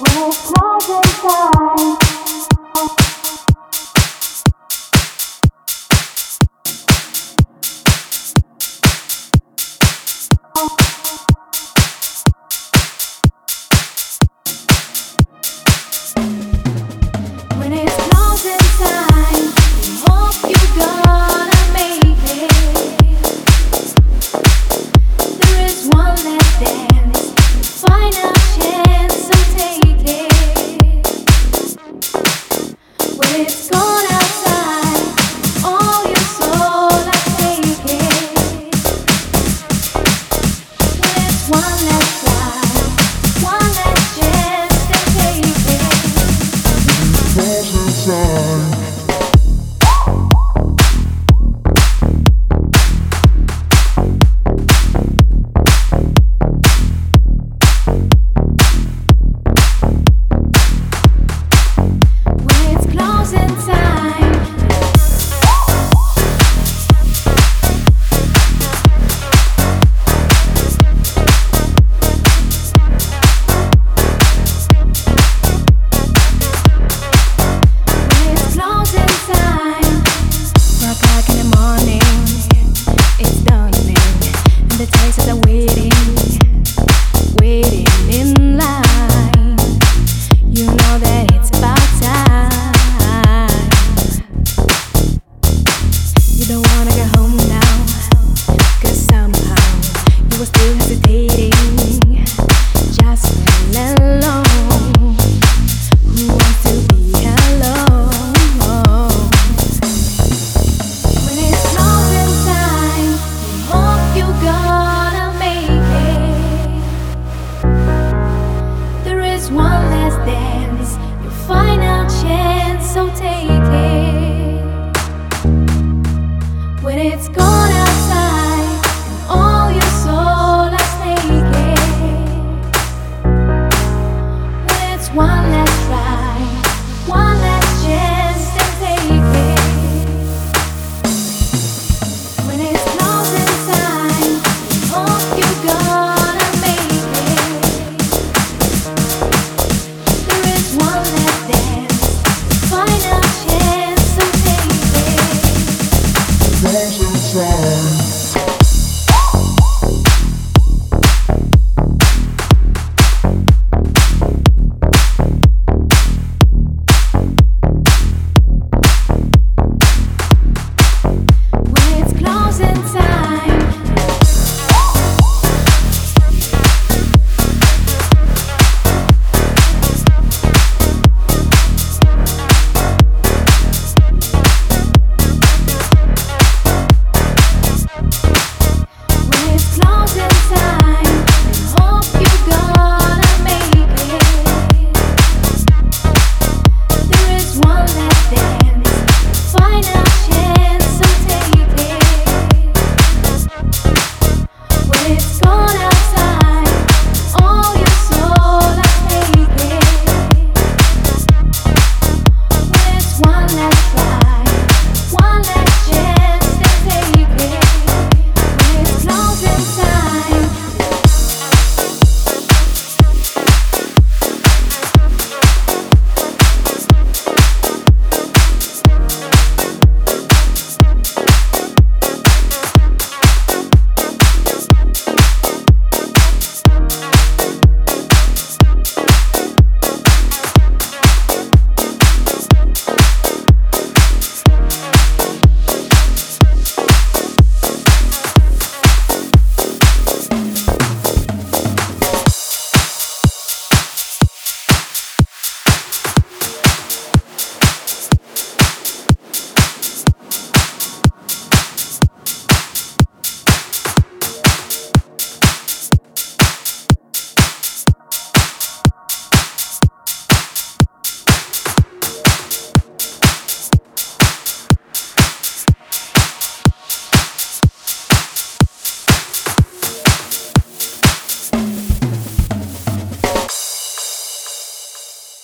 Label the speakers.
Speaker 1: Oh. gonna dance, your final chance, so take it. When it's gone.
Speaker 2: try.